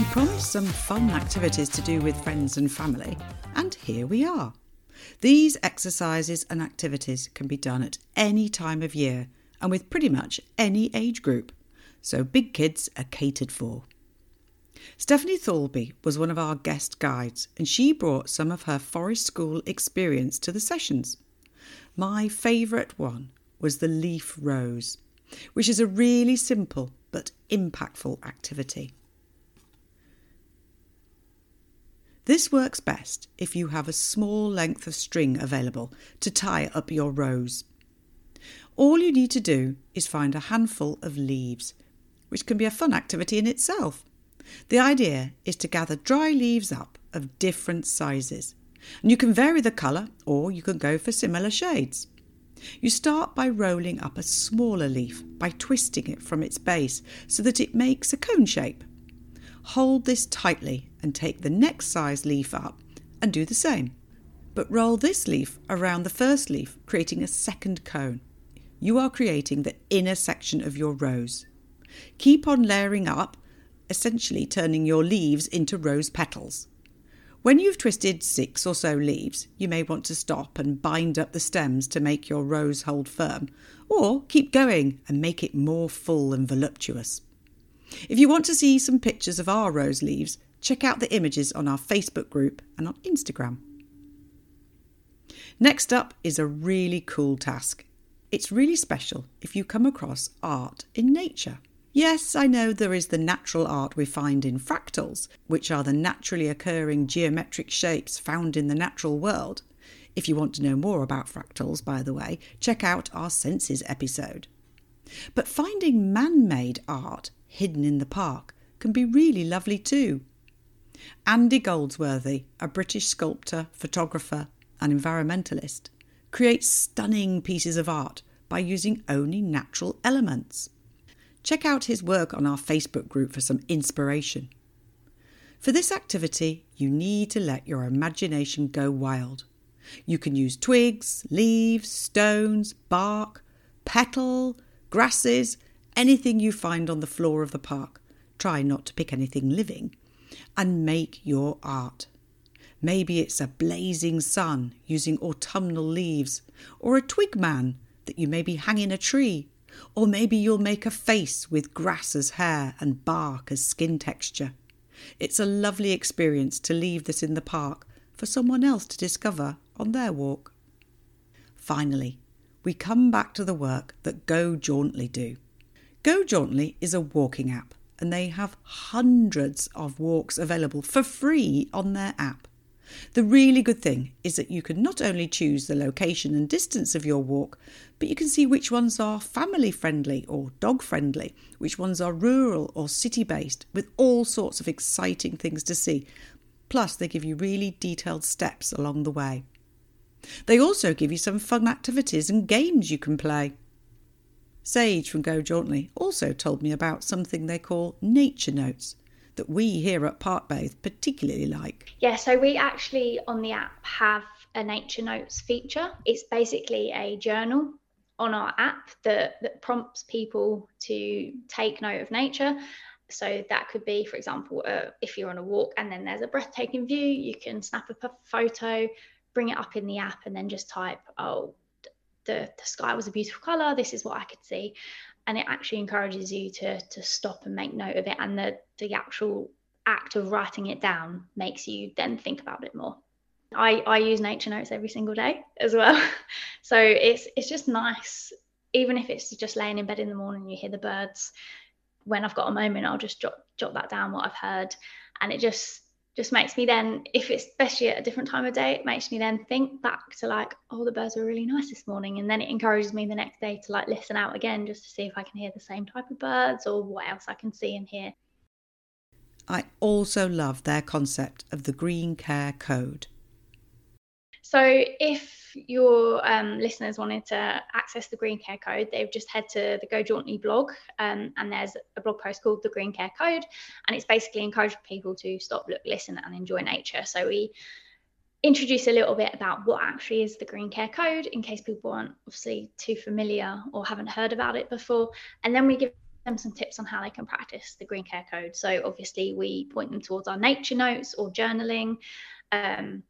We promised some fun activities to do with friends and family, and here we are. These exercises and activities can be done at any time of year and with pretty much any age group, so big kids are catered for. Stephanie Thorlby was one of our guest guides, and she brought some of her forest school experience to the sessions. My favourite one was the leaf rose, which is a really simple but impactful activity. This works best if you have a small length of string available to tie up your rose. All you need to do is find a handful of leaves, which can be a fun activity in itself. The idea is to gather dry leaves up of different sizes, and you can vary the colour or you can go for similar shades. You start by rolling up a smaller leaf by twisting it from its base so that it makes a cone shape. Hold this tightly and take the next size leaf up and do the same. But roll this leaf around the first leaf, creating a second cone. You are creating the inner section of your rose. Keep on layering up, essentially turning your leaves into rose petals. When you've twisted six or so leaves, you may want to stop and bind up the stems to make your rose hold firm, or keep going and make it more full and voluptuous. If you want to see some pictures of our rose leaves, check out the images on our Facebook group and on Instagram. Next up is a really cool task. It's really special if you come across art in nature. Yes, I know there is the natural art we find in fractals, which are the naturally occurring geometric shapes found in the natural world. If you want to know more about fractals, by the way, check out our senses episode. But finding man made art hidden in the park can be really lovely too. Andy Goldsworthy, a British sculptor, photographer, and environmentalist, creates stunning pieces of art by using only natural elements. Check out his work on our Facebook group for some inspiration. For this activity, you need to let your imagination go wild. You can use twigs, leaves, stones, bark, petal, grasses, anything you find on the floor of the park. Try not to pick anything living. And make your art. Maybe it's a blazing sun using autumnal leaves, or a twig man that you maybe hang in a tree or maybe you'll make a face with grass as hair and bark as skin texture. It's a lovely experience to leave this in the park for someone else to discover on their walk. Finally, we come back to the work that Go Jauntly do. Go Jauntly is a walking app, and they have hundreds of walks available for free on their app. The really good thing is that you can not only choose the location and distance of your walk, but you can see which ones are family friendly or dog friendly, which ones are rural or city based, with all sorts of exciting things to see. Plus, they give you really detailed steps along the way. They also give you some fun activities and games you can play. Sage from Go Jauntly also told me about something they call nature notes, that we here at Parkbathe particularly like? Yeah, so we actually on the app have a nature notes feature. It's basically a journal on our app that, that prompts people to take note of nature. So that could be, for example, uh, if you're on a walk and then there's a breathtaking view, you can snap up a photo, bring it up in the app, and then just type, oh, the, the sky was a beautiful color. This is what I could see. And it actually encourages you to to stop and make note of it. And the the actual act of writing it down makes you then think about it more. I i use nature notes every single day as well. So it's it's just nice. Even if it's just laying in bed in the morning you hear the birds when i've got a moment i'll just jot jot that down what i've heard. And it just just makes me then, if it's especially at a different time of day, it makes me then think back to like, oh, the birds were really nice this morning. And then it encourages me the next day to like listen out again just to see if I can hear the same type of birds or what else I can see and hear. I also love their concept of the Green Care Code. So if your um, listeners wanted to access the Green Care Code, they've just head to the Go Jauntly blog, um, and there's a blog post called the Green Care Code, and it's basically encouraging people to stop, look, listen, and enjoy nature. So we introduce a little bit about what actually is the Green Care Code in case people aren't obviously too familiar or haven't heard about it before, and then we give them some tips on how they can practice the green care code. So obviously we point them towards our nature notes or journaling. Um,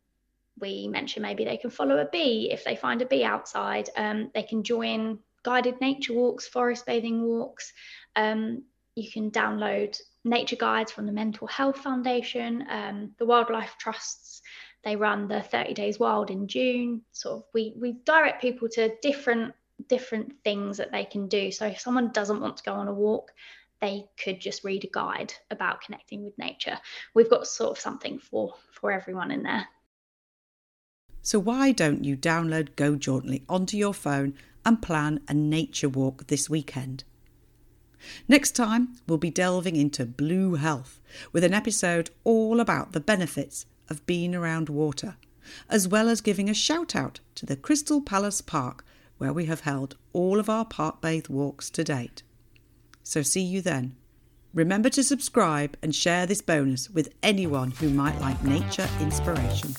we mention maybe they can follow a bee if they find a bee outside. Um, they can join guided nature walks, forest bathing walks. Um, you can download nature guides from the Mental Health Foundation, um, the Wildlife Trusts. They run the 30 Days Wild in June. Sort of, we we direct people to different different things that they can do. So if someone doesn't want to go on a walk, they could just read a guide about connecting with nature. We've got sort of something for for everyone in there. So why don't you download Go Jauntly onto your phone and plan a nature walk this weekend? Next time, we'll be delving into blue health with an episode all about the benefits of being around water, as well as giving a shout out to the Crystal Palace Park where we have held all of our park bathe walks to date. So see you then. Remember to subscribe and share this bonus with anyone who might like nature inspiration.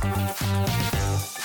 Thank you.